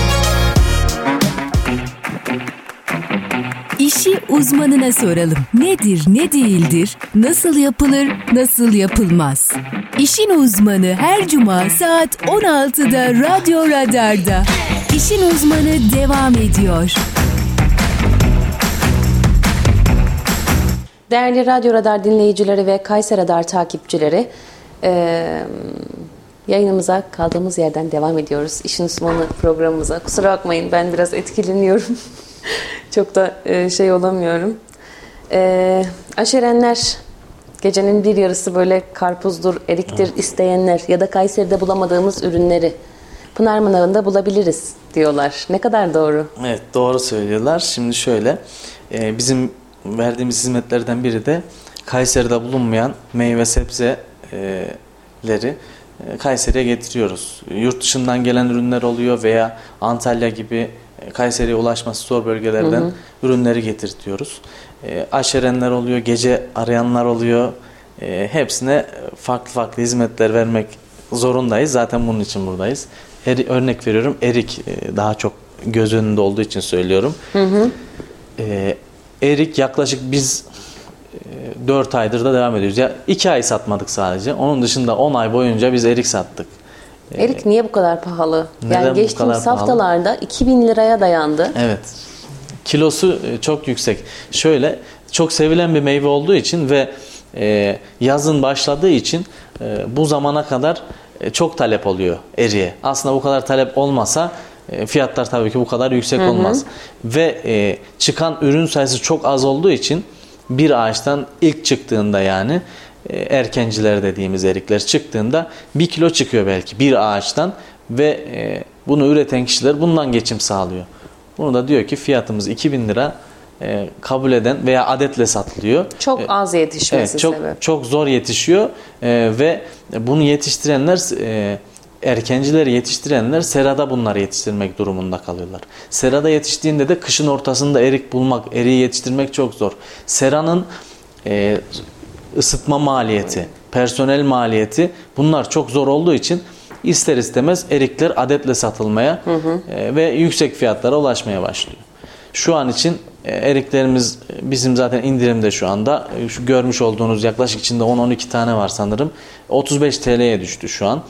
İşi uzmanına soralım. Nedir, ne değildir, nasıl yapılır, nasıl yapılmaz? İşin uzmanı her cuma saat 16'da Radyo Radar'da. İşin uzmanı devam ediyor. Değerli Radyo Radar dinleyicileri ve Kayser Radar takipçileri, eee, yayınımıza kaldığımız yerden devam ediyoruz. İşin uzmanı programımıza. Kusura bakmayın ben biraz etkileniyorum. Çok da e, şey olamıyorum. Eee aşerenler, gecenin bir yarısı böyle karpuzdur, eriktir isteyenler ya da Kayseri'de bulamadığımız ürünleri Pınar Manavı'nda bulabiliriz diyorlar. Ne kadar doğru? Evet doğru söylüyorlar. Şimdi şöyle e, bizim verdiğimiz hizmetlerden biri de Kayseri'de bulunmayan meyve sebzeleri e, Kayseri'ye getiriyoruz. Yurt dışından gelen ürünler oluyor veya Antalya gibi e, Kayseri'ye ulaşması zor bölgelerden Hı hı. ürünleri getirtiyoruz. E, aşerenler oluyor, gece arayanlar oluyor. E, hepsine farklı farklı hizmetler vermek zorundayız. Zaten bunun için buradayız. Eri, örnek veriyorum erik e, daha çok göz önünde olduğu için söylüyorum. Hı hı. E, erik yaklaşık biz e, 4 aydır da devam ediyoruz. Ya 2 ay satmadık sadece. Onun dışında 10 ay boyunca biz erik sattık. Erik niye bu kadar pahalı? Neden yani geçtiğimiz kadar pahalı? haftalarda 2000 liraya dayandı. Evet. Kilosu e, çok yüksek. Şöyle çok sevilen bir meyve olduğu için ve e, yazın başladığı için e, bu zamana kadar e, çok talep oluyor eriye. Aslında bu kadar talep olmasa e, fiyatlar tabii ki bu kadar yüksek Hı hı. olmaz. Ve e, çıkan ürün sayısı çok az olduğu için bir ağaçtan ilk çıktığında yani erkenciler dediğimiz erikler çıktığında bir kilo çıkıyor belki bir ağaçtan ve e, bunu üreten kişiler bundan geçim sağlıyor. Bunu da diyor ki fiyatımız 2000 lira e, kabul eden veya adetle satılıyor. Çok E, az yetişmesi Evet, çok sebep. çok zor yetişiyor E, ve bunu yetiştirenler e, erkencileri yetiştirenler serada bunları yetiştirmek durumunda kalıyorlar. Serada yetiştiğinde de kışın ortasında erik bulmak, eriği yetiştirmek çok zor. Seranın e, ısıtma maliyeti, personel maliyeti bunlar çok zor olduğu için ister istemez erikler adetle satılmaya e, ve yüksek fiyatlara ulaşmaya başlıyor. Şu an için e, eriklerimiz e, bizim zaten indirimde şu anda. E, Şu görmüş olduğunuz yaklaşık içinde 10-12 tane var sanırım. 35 TL'ye düştü şu an.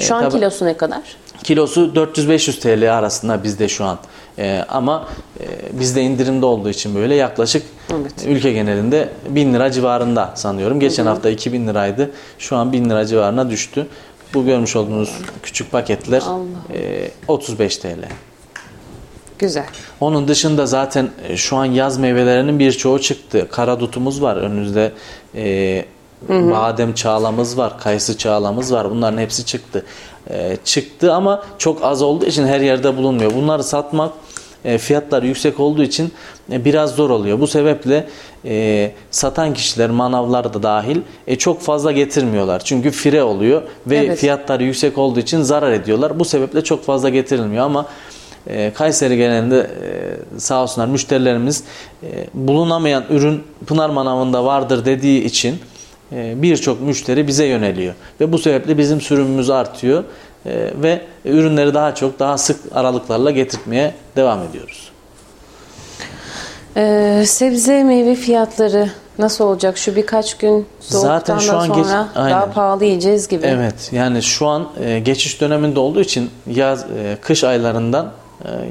Şu an tabii- kilosu ne kadar? Kilosu 400-500 TL arasında bizde şu an. E, ama e, bizde indirimde olduğu için böyle yaklaşık Evet. ülke genelinde 1000 lira civarında sanıyorum. Geçen hafta 2000 liraydı. Şu an 1000 lira civarına düştü. Bu görmüş olduğunuz küçük paketler Allah. e, 35 TL. Güzel. Onun dışında zaten e, şu an yaz meyvelerinin birçoğu çıktı. Karadutumuz var önümüzde. E, badem çağlamız var, kayısı çağlamız var. Bunların hepsi çıktı. E, çıktı ama çok az olduğu için her yerde bulunmuyor. Bunları satmak fiyatlar yüksek olduğu için e, biraz zor oluyor. Bu sebeple e, satan kişiler, manavlar da dahil e, çok fazla getirmiyorlar. Çünkü fire oluyor ve Evet. fiyatları yüksek olduğu için zarar ediyorlar. Bu sebeple çok fazla getirilmiyor ama e, Kayseri genelinde e, sağ olsunlar müşterilerimiz e, bulunamayan ürün Pınar Manavı'nda vardır dediği için e, birçok müşteri bize yöneliyor. Ve bu sebeple bizim sürümümüz artıyor e, ve ürünleri daha çok daha sık aralıklarla getirtmeye devam ediyoruz. Ee, sebze meyve fiyatları nasıl olacak? Şu birkaç gün Zaten şu an sonra geç- daha aynen. pahalı yiyeceğiz gibi. Evet yani şu an e, geçiş döneminde olduğu için yaz e, kış aylarından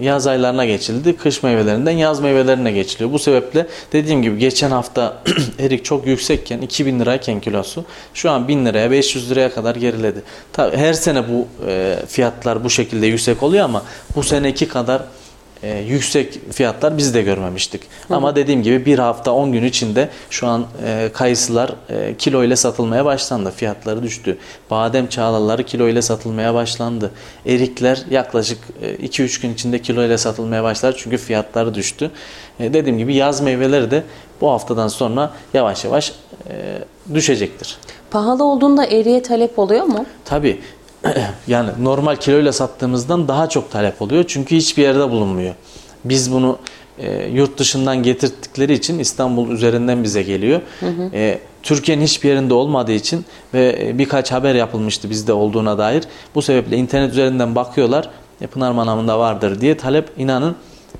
yaz aylarına geçildi. Kış meyvelerinden yaz meyvelerine geçiliyor. Bu sebeple dediğim gibi geçen hafta erik çok yüksekken 2000 lirayken kilosu şu an 1000 liraya 500 liraya kadar geriledi. Tabii her sene bu e, fiyatlar bu şekilde yüksek oluyor ama bu seneki kadar e, yüksek fiyatlar biz de görmemiştik. Ama dediğim gibi bir hafta 10 gün içinde şu an e, kayısılar e, kilo ile satılmaya başlandı. Fiyatları düştü. Badem çağlaları kilo ile satılmaya başlandı. Erikler yaklaşık 2-3 gün içinde kilo ile satılmaya başlar çünkü fiyatları düştü. E, dediğim gibi yaz meyveleri de bu haftadan sonra yavaş yavaş e, düşecektir. Pahalı olduğunda eriye talep oluyor mu? Tabii yani normal kiloyla sattığımızdan daha çok talep oluyor. Çünkü hiçbir yerde bulunmuyor. Biz bunu e, yurt dışından getirdikleri için İstanbul üzerinden bize geliyor. E, Türkiye'nin hiçbir yerinde olmadığı için ve e, birkaç haber yapılmıştı bizde olduğuna dair. Bu sebeple internet üzerinden bakıyorlar. E, Pınar Manavı'nda vardır diye talep inanın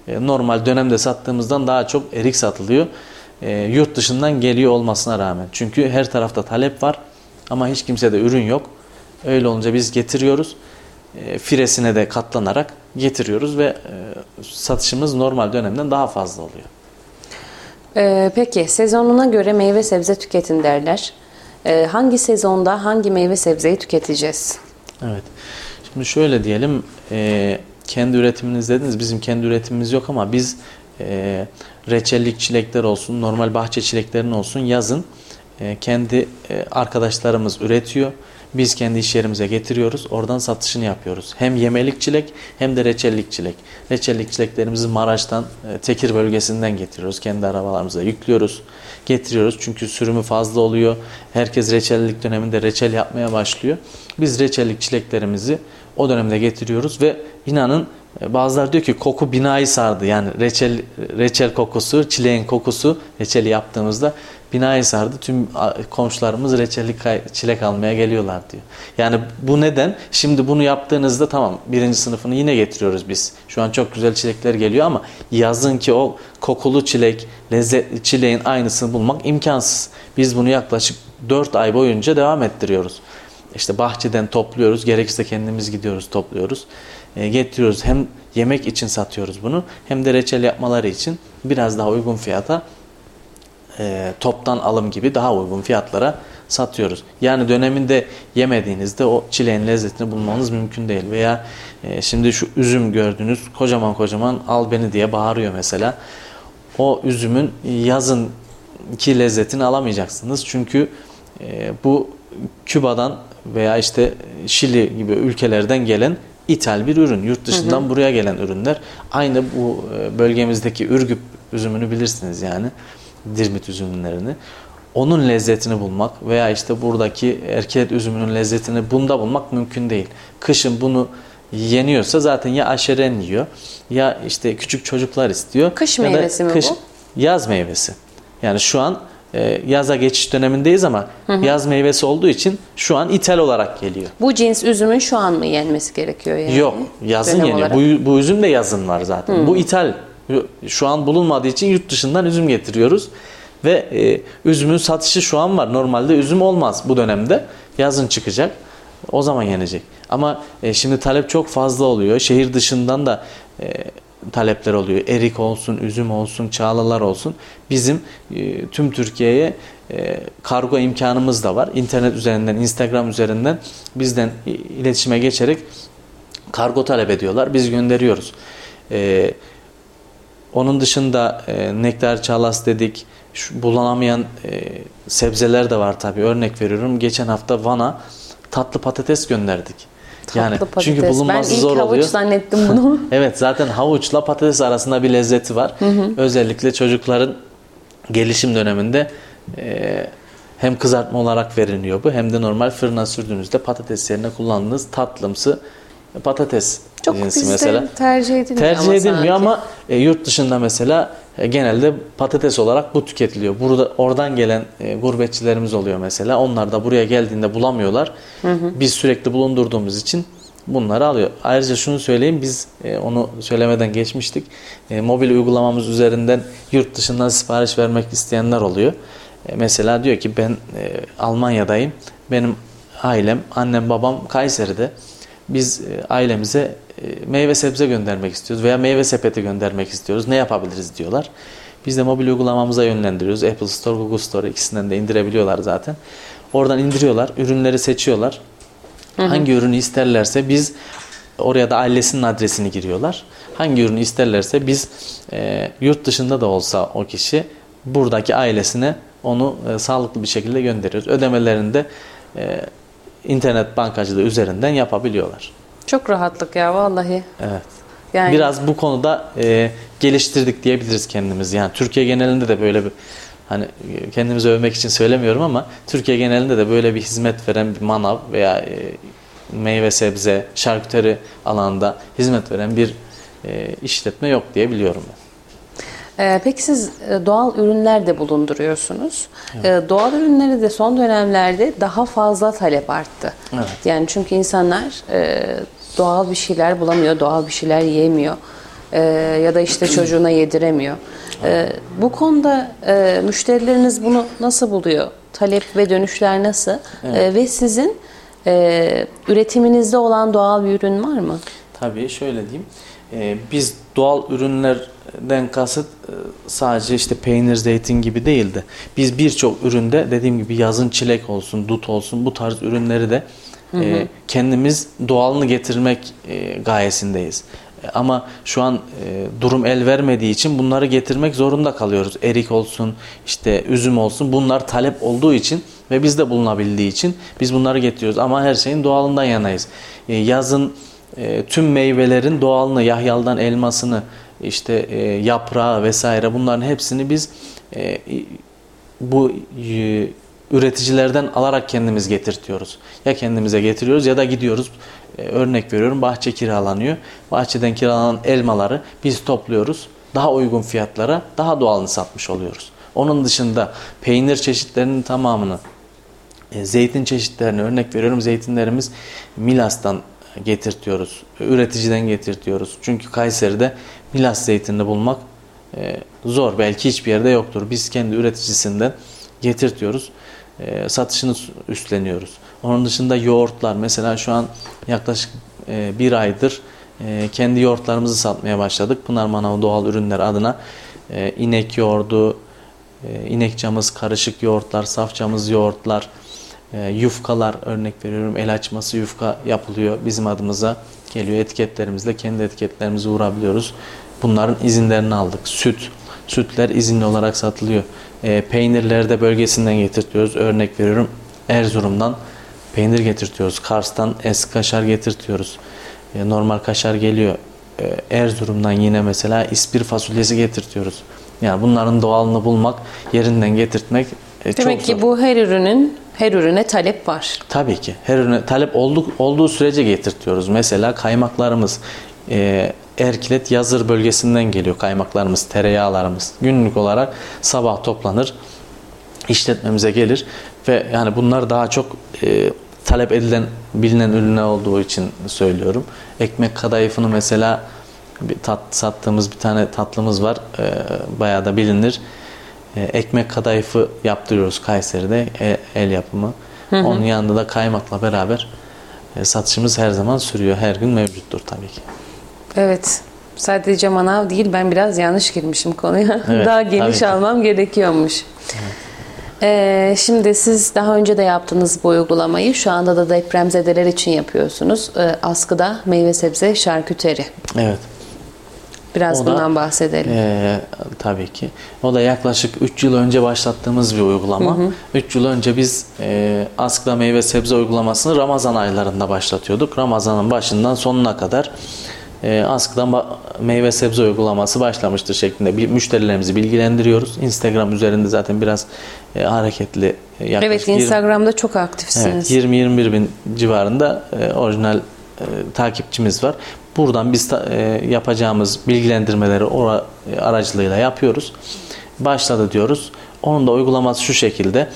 e, normal dönemde sattığımızdan daha çok erik satılıyor. E, yurt dışından geliyor olmasına rağmen. Çünkü her tarafta talep var ama hiç kimsede ürün yok. Öyle olunca biz getiriyoruz. E, firesine de katlanarak getiriyoruz ve e, satışımız normal dönemden daha fazla oluyor. Ee, peki sezonuna göre meyve sebze tüketin derler. Ee, hangi sezonda hangi meyve sebzeyi tüketeceğiz? Evet. Şimdi şöyle diyelim, e, kendi üretiminiz dediniz. Bizim kendi üretimimiz yok ama biz e, reçellik çilekler olsun, normal bahçe çileklerin olsun yazın e, kendi e, arkadaşlarımız üretiyor. Biz kendi iş yerimize getiriyoruz. Oradan satışını yapıyoruz. Hem yemelik çilek hem de reçellik çilek. Reçellik çileklerimizi Maraş'tan, e, Tekir bölgesinden getiriyoruz. Kendi arabalarımıza yüklüyoruz. getiriyoruz. Çünkü sürümü fazla oluyor. Herkes reçellik döneminde reçel yapmaya başlıyor. Biz reçellik çileklerimizi o dönemde getiriyoruz ve inanın e, bazılar diyor ki koku binayı sardı. Yani reçel reçel kokusu, çileğin kokusu reçeli yaptığımızda binayı sardı. Tüm komşularımız reçellik çilek almaya geliyorlar diyor. Yani bu neden? Şimdi bunu yaptığınızda tamam birinci sınıfını yine getiriyoruz biz. Şu an çok güzel çilekler geliyor ama yazın ki o kokulu çilek, lezzetli çileğin aynısını bulmak imkansız. Biz bunu yaklaşık 4 ay boyunca devam ettiriyoruz. İşte bahçeden topluyoruz. Gerekirse kendimiz gidiyoruz topluyoruz. E, getiriyoruz. Hem yemek için satıyoruz bunu hem de reçel yapmaları için biraz daha uygun fiyata e, toptan alım gibi daha uygun fiyatlara satıyoruz. Yani döneminde yemediğinizde o çileğin lezzetini bulmanız mümkün değil. Veya e, şimdi şu üzüm gördüğünüz kocaman kocaman al beni diye bağırıyor mesela. O üzümün yazın ki lezzetini alamayacaksınız. Çünkü e, bu Küba'dan veya işte Şili gibi ülkelerden gelen ithal bir ürün. Yurt dışından hı hı. buraya gelen ürünler. Aynı bu e, bölgemizdeki Ürgüp üzümünü bilirsiniz yani. Dirmit üzümlerini. Onun lezzetini bulmak veya işte buradaki erkelet üzümünün lezzetini bunda bulmak mümkün değil. Kışın bunu yeniyorsa zaten ya aşeren yiyor ya işte küçük çocuklar istiyor. Kış meyvesi mi kış, bu? Yaz meyvesi. Yani şu an e, yaza geçiş dönemindeyiz ama hı hı. yaz meyvesi olduğu için şu an ithal olarak geliyor. Bu cins üzümün şu an mı yenmesi gerekiyor yani? Yok, yazın yeniyor. Bu, bu üzüm de yazın var zaten. Hı. Bu ithal. Şu an bulunmadığı için yurt dışından üzüm getiriyoruz. Ve e, üzümün satışı şu an var. Normalde üzüm olmaz bu dönemde. Yazın çıkacak. O zaman yenecek. Ama e, şimdi talep çok fazla oluyor. Şehir dışından da e, talepler oluyor. Erik olsun, üzüm olsun, çağlalar olsun. Bizim e, tüm Türkiye'ye e, kargo imkanımız da var. İnternet üzerinden, Instagram üzerinden bizden iletişime geçerek kargo talep ediyorlar. Biz gönderiyoruz. E, onun dışında e, nektar çağlas dedik. Şu, bulunamayan e, sebzeler de var tabii. Örnek veriyorum. Geçen hafta Van'a tatlı patates gönderdik. Yani patates. çünkü bulunması zor oluyor. Ben ilk havuç zannettim bunu. evet zaten havuçla patates arasında bir lezzeti var. Hı hı. Özellikle çocukların gelişim döneminde e, hem kızartma olarak veriliyor bu hem de normal fırına sürdüğünüzde patates yerine kullandığınız tatlımsı patates Çok cinsi mesela. tercih edilmiyor tercih ama edilmiyor sanki. ama e, yurt dışında mesela e, genelde patates olarak bu tüketiliyor. Burada oradan gelen e, gurbetçilerimiz oluyor mesela. Onlar da buraya geldiğinde bulamıyorlar. Hı hı. Biz sürekli bulundurduğumuz için bunları alıyor. Ayrıca şunu söyleyeyim biz e, onu söylemeden geçmiştik. E, mobil uygulamamız üzerinden yurt dışından sipariş vermek isteyenler oluyor. E, mesela diyor ki ben e, Almanya'dayım. Benim ailem, annem, babam Kayseri'de. Biz e, ailemize e, meyve sebze göndermek istiyoruz veya meyve sepeti göndermek istiyoruz. Ne yapabiliriz diyorlar. Biz de mobil uygulamamıza yönlendiriyoruz. Apple Store, Google Store ikisinden de indirebiliyorlar zaten. Oradan indiriyorlar, ürünleri seçiyorlar. Hı hı. Hangi ürünü isterlerse biz oraya da ailesinin adresini giriyorlar. Hangi ürünü isterlerse biz e, yurt dışında da olsa o kişi buradaki ailesine onu e, sağlıklı bir şekilde gönderiyoruz. Ödemelerini de e, internet bankacılığı üzerinden yapabiliyorlar. Çok rahatlık ya vallahi. Evet. Yani... Biraz bu konuda e, geliştirdik diyebiliriz kendimizi. Yani Türkiye genelinde de böyle bir hani kendimizi övmek için söylemiyorum ama Türkiye genelinde de böyle bir hizmet veren bir manav veya e, meyve sebze, şarküteri alanında hizmet veren bir e, işletme yok diye biliyorum ben. Ee, peki siz e, doğal ürünler de bulunduruyorsunuz. Evet. Ee, doğal ürünleri de son dönemlerde daha fazla talep arttı. Evet. Yani çünkü insanlar e, doğal bir şeyler bulamıyor, doğal bir şeyler yiyemiyor. E, ya da işte çocuğuna yediremiyor. Bu konuda müşterileriniz bunu nasıl buluyor? Talep ve dönüşler nasıl? Evet. Ve sizin üretiminizde olan doğal bir ürün var mı? Tabii şöyle diyeyim. Biz doğal ürünler den kasıt e, sadece işte peynir, zeytin gibi değildi. Biz birçok üründe dediğim gibi yazın çilek olsun, dut olsun bu tarz ürünleri de hı hı. E, kendimiz doğalını getirmek e, gayesindeyiz. E, ama şu an e, durum el vermediği için bunları getirmek zorunda kalıyoruz. Erik olsun, işte üzüm olsun bunlar talep olduğu için ve bizde bulunabildiği için biz bunları getiriyoruz. Ama her şeyin doğalından yanayız. E, yazın e, tüm meyvelerin doğalını, yahyaldan elmasını, işte e, yaprağı vesaire bunların hepsini biz e, bu e, üreticilerden alarak kendimiz getirtiyoruz. Ya kendimize getiriyoruz ya da gidiyoruz. E, örnek veriyorum bahçe kiralanıyor. Bahçeden kiralanan elmaları biz topluyoruz. Daha uygun fiyatlara daha doğalını satmış oluyoruz. Onun dışında peynir çeşitlerinin tamamını e, zeytin çeşitlerini örnek veriyorum. Zeytinlerimiz Milas'tan getirtiyoruz. Üreticiden getirtiyoruz. Çünkü Kayseri'de Milas zeytinini bulmak e, zor. Belki hiçbir yerde yoktur. Biz kendi üreticisinden getirtiyoruz. E, satışını üstleniyoruz. Onun dışında yoğurtlar mesela şu an yaklaşık bir aydır kendi yoğurtlarımızı satmaya başladık. Pınar Manav Doğal Ürünler adına inek yoğurdu, inek camız, karışık yoğurtlar, saf camız yoğurtlar, e, yufkalar örnek veriyorum el açması yufka yapılıyor bizim adımıza geliyor etiketlerimizle kendi etiketlerimizi vurabiliyoruz. Bunların izinlerini aldık. Süt, sütler izinli olarak satılıyor. E, peynirleri de bölgesinden getirtiyoruz. Örnek veriyorum Erzurum'dan peynir getirtiyoruz. Kars'tan eski kaşar getirtiyoruz. E, normal kaşar geliyor. E, Erzurum'dan yine mesela ispir fasulyesi getirtiyoruz. Yani bunların doğalını bulmak, yerinden getirtmek e, Demek çok ki zor. bu her ürünün her ürüne talep var. Tabii ki. Her ürüne talep olduğu, olduğu sürece getirtiyoruz. Mesela kaymaklarımız e, Erkilet Yazır bölgesinden geliyor kaymaklarımız, tereyağlarımız. Günlük olarak sabah toplanır, işletmemize gelir ve yani bunlar daha çok e, talep edilen, bilinen ürünler olduğu için söylüyorum. Ekmek kadayıfını mesela bir tat, sattığımız bir tane tatlımız var. E, bayağı da bilinir. E, ekmek kadayıfı yaptırıyoruz Kayseri'de e, el yapımı. Hı hı. Onun yanında da kaymakla beraber e, satışımız her zaman sürüyor. Her gün mevcuttur tabii ki. Evet. Sadece manav değil ben biraz yanlış girmişim konuya. Evet, daha geniş almam gerekiyormuş. Ee, şimdi siz daha önce de yaptınız bu uygulamayı. Şu anda da depremzedeler için yapıyorsunuz. Ee, askıda meyve sebze şarküteri. Evet. Biraz O da, bundan bahsedelim. e, tabii ki. O da yaklaşık 3 yıl önce başlattığımız bir uygulama. Hı hı. 3 yıl önce biz e, askıda meyve sebze uygulamasını Ramazan aylarında başlatıyorduk. Ramazanın başından sonuna kadar e, askıda ba- meyve sebze uygulaması başlamıştır şeklinde bir müşterilerimizi bilgilendiriyoruz. Instagram üzerinde zaten biraz e, hareketli e, Evet 20 Instagram'da çok aktifsiniz. Evet, 20-21 bin civarında e, orijinal e, takipçimiz var. Buradan biz ta- e, yapacağımız bilgilendirmeleri ora, e, aracılığıyla yapıyoruz. Başladı diyoruz. Onun da uygulaması şu şekilde.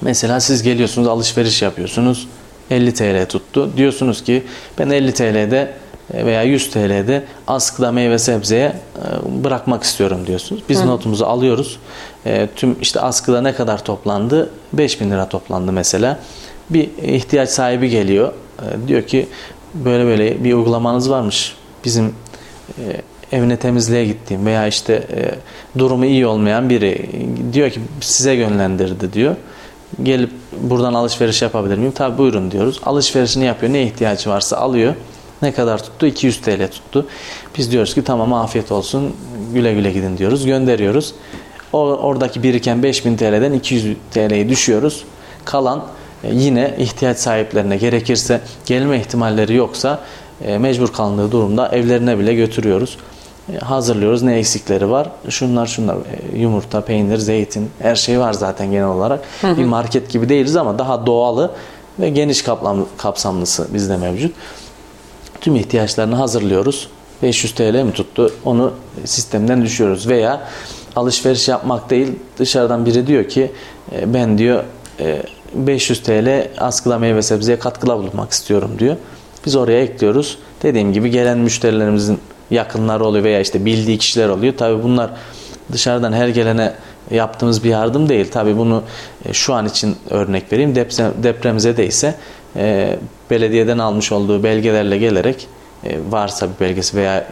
Mesela siz geliyorsunuz alışveriş yapıyorsunuz. 50 TL tuttu. Diyorsunuz ki ben 50 TL'de veya 100 TL'de askıda meyve sebzeye e, bırakmak istiyorum diyorsunuz. Biz Hı. notumuzu alıyoruz. E, Tüm işte askıda ne kadar toplandı? 5000 lira toplandı mesela. Bir ihtiyaç sahibi geliyor. E, Diyor ki böyle böyle bir uygulamanız varmış. Bizim e, evine temizliğe gittiğim veya işte e, durumu iyi olmayan biri diyor ki size yönlendirdi diyor. Gelip buradan alışveriş yapabilir miyim? Tabi buyurun diyoruz. Alışverişini yapıyor. Ne ihtiyacı varsa alıyor. Ne kadar tuttu? 200 TL tuttu. Biz diyoruz ki tamam afiyet olsun güle güle gidin diyoruz. Gönderiyoruz. O, oradaki biriken 5000 TL'den 200 TL'yi düşüyoruz. Kalan yine ihtiyaç sahiplerine gerekirse gelme ihtimalleri yoksa e, mecbur kalındığı durumda evlerine bile götürüyoruz. E, Hazırlıyoruz ne eksikleri var. Şunlar şunlar e, yumurta, peynir, zeytin her şey var zaten genel olarak. Hı hı. Bir market gibi değiliz ama daha doğalı ve geniş kaplam, kapsamlısı bizde mevcut. Tüm ihtiyaçlarını hazırlıyoruz. 500 TL mi tuttu? Onu sistemden düşüyoruz veya alışveriş yapmak değil dışarıdan biri diyor ki e, ben diyor e, 500 TL askıda meyve sebzeye katkıda bulunmak istiyorum diyor. Biz oraya ekliyoruz. Dediğim gibi gelen müşterilerimizin yakınları oluyor veya işte bildiği kişiler oluyor. Tabii bunlar dışarıdan her gelene yaptığımız bir yardım değil. Tabii bunu e, şu an için örnek vereyim. Deprem, depremize ise e, belediyeden almış olduğu belgelerle gelerek e, varsa bir belgesi veya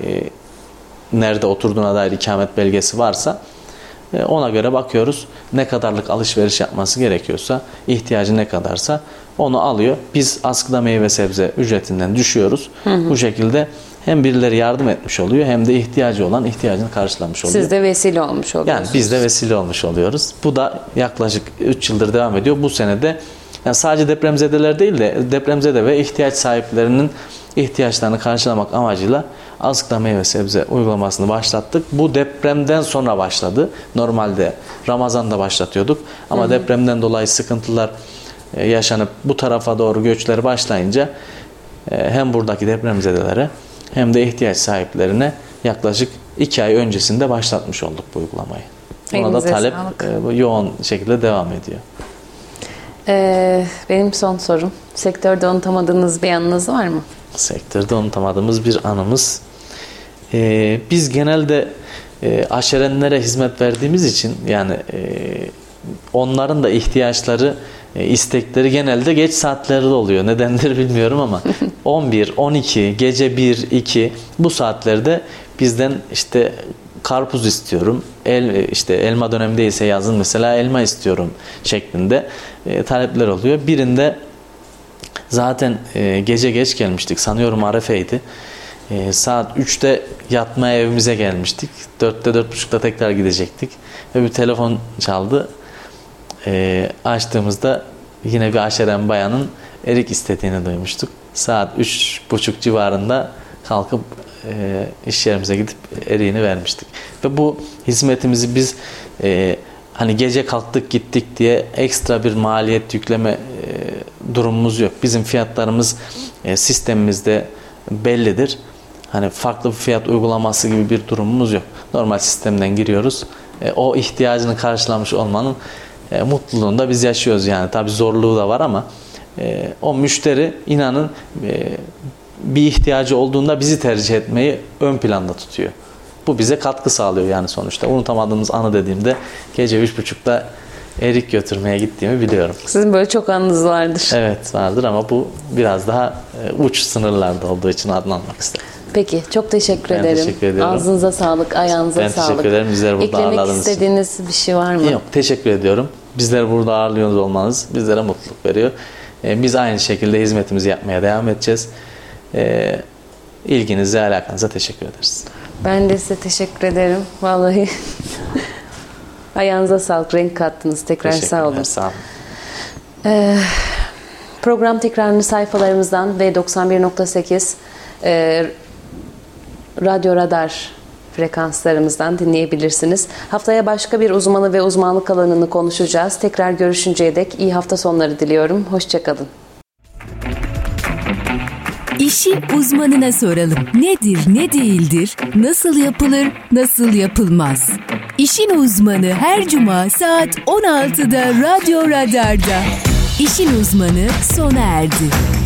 nerede oturduğuna dair ikamet belgesi varsa ona göre bakıyoruz. Ne kadarlık alışveriş yapması gerekiyorsa, ihtiyacı ne kadarsa onu alıyor. Biz askıda meyve sebze ücretinden düşüyoruz. Hı hı. Bu şekilde hem birileri yardım etmiş oluyor hem de ihtiyacı olan ihtiyacını karşılamış oluyor. Siz de vesile olmuş Yani oluyorsunuz. biz de vesile olmuş oluyoruz. Bu da yaklaşık 3 yıldır devam ediyor. Bu senede yani sadece depremzedeler değil de depremzede ve ihtiyaç sahiplerinin ihtiyaçlarını karşılamak amacıyla azıkla meyve sebze uygulamasını başlattık. Bu depremden sonra başladı. Normalde Ramazan'da başlatıyorduk ama hı hı. depremden dolayı sıkıntılar e, yaşanıp bu tarafa doğru göçleri başlayınca e, hem buradaki depremzedelere hem de ihtiyaç sahiplerine yaklaşık iki ay öncesinde başlatmış olduk bu uygulamayı. Buna da talep sağlık. yoğun şekilde devam ediyor. Ee, benim son sorum. Sektörde unutamadığınız bir anınız var mı? Sektörde unutamadığımız bir anımız. Ee, biz genelde e, aşerenlere hizmet verdiğimiz için yani e, onların da ihtiyaçları e, istekleri genelde geç saatlerde oluyor. Nedendir bilmiyorum ama 11, 12, gece 1, 2 bu saatlerde bizden işte karpuz istiyorum. El işte elma dönemindeyse yazın mesela elma istiyorum şeklinde e, talepler oluyor. Birinde zaten e, gece geç gelmiştik. Sanıyorum Arefe'ydi. E, saat 3'te yatmaya evimize gelmiştik. 4'te 4.30'da tekrar gidecektik. Ve bir telefon çaldı. E, açtığımızda yine bir aşeren bayanın erik istediğini duymuştuk. Saat 3.30 civarında kalkıp e, iş yerimize gidip eriğini vermiştik. Ve bu hizmetimizi biz e, hani gece kalktık gittik diye ekstra bir maliyet yükleme e, durumumuz yok. Bizim fiyatlarımız e, sistemimizde bellidir. Hani farklı bir fiyat uygulaması gibi bir durumumuz yok. Normal sistemden giriyoruz. E, o ihtiyacını karşılamış olmanın e, mutluluğunu biz yaşıyoruz yani. Tabi zorluğu da var ama e, o müşteri inanın e, bir ihtiyacı olduğunda bizi tercih etmeyi ön planda tutuyor. Bu bize katkı sağlıyor yani sonuçta. Unutamadığımız anı dediğimde gece üç buçukta erik götürmeye gittiğimi biliyorum. Sizin böyle çok anınız vardır. Evet vardır ama bu biraz daha e, uç sınırlarda olduğu için adlanmak istedim. Peki çok teşekkür ben ederim. teşekkür ediyorum. Ağzınıza sağlık, ayağınıza ben sağlık. Ben teşekkür ederim. Bizleri burada Eklemek ağırladığınız istediğiniz için. bir şey var mı? Yok teşekkür ediyorum. Bizleri burada ağırlıyorsunuz olmanız bizlere mutluluk veriyor. E, biz aynı şekilde hizmetimizi yapmaya devam edeceğiz. E, ilginize, alakanıza teşekkür ederiz. Ben de size teşekkür ederim. Vallahi ayağınıza sağlık, renk kattınız. Tekrar sağ olun. Sağ olun. Ee, program tekrarını sayfalarımızdan ve 91.8 e, Radyo Radar frekanslarımızdan dinleyebilirsiniz. Haftaya başka bir uzmanı ve uzmanlık alanını konuşacağız. Tekrar görüşünceye dek iyi hafta sonları diliyorum. Hoşçakalın. İşi uzmanına soralım. Nedir, ne değildir, nasıl yapılır, nasıl yapılmaz? İşin uzmanı her cuma saat 16'da Radyo Radar'da. İşin uzmanı sona erdi.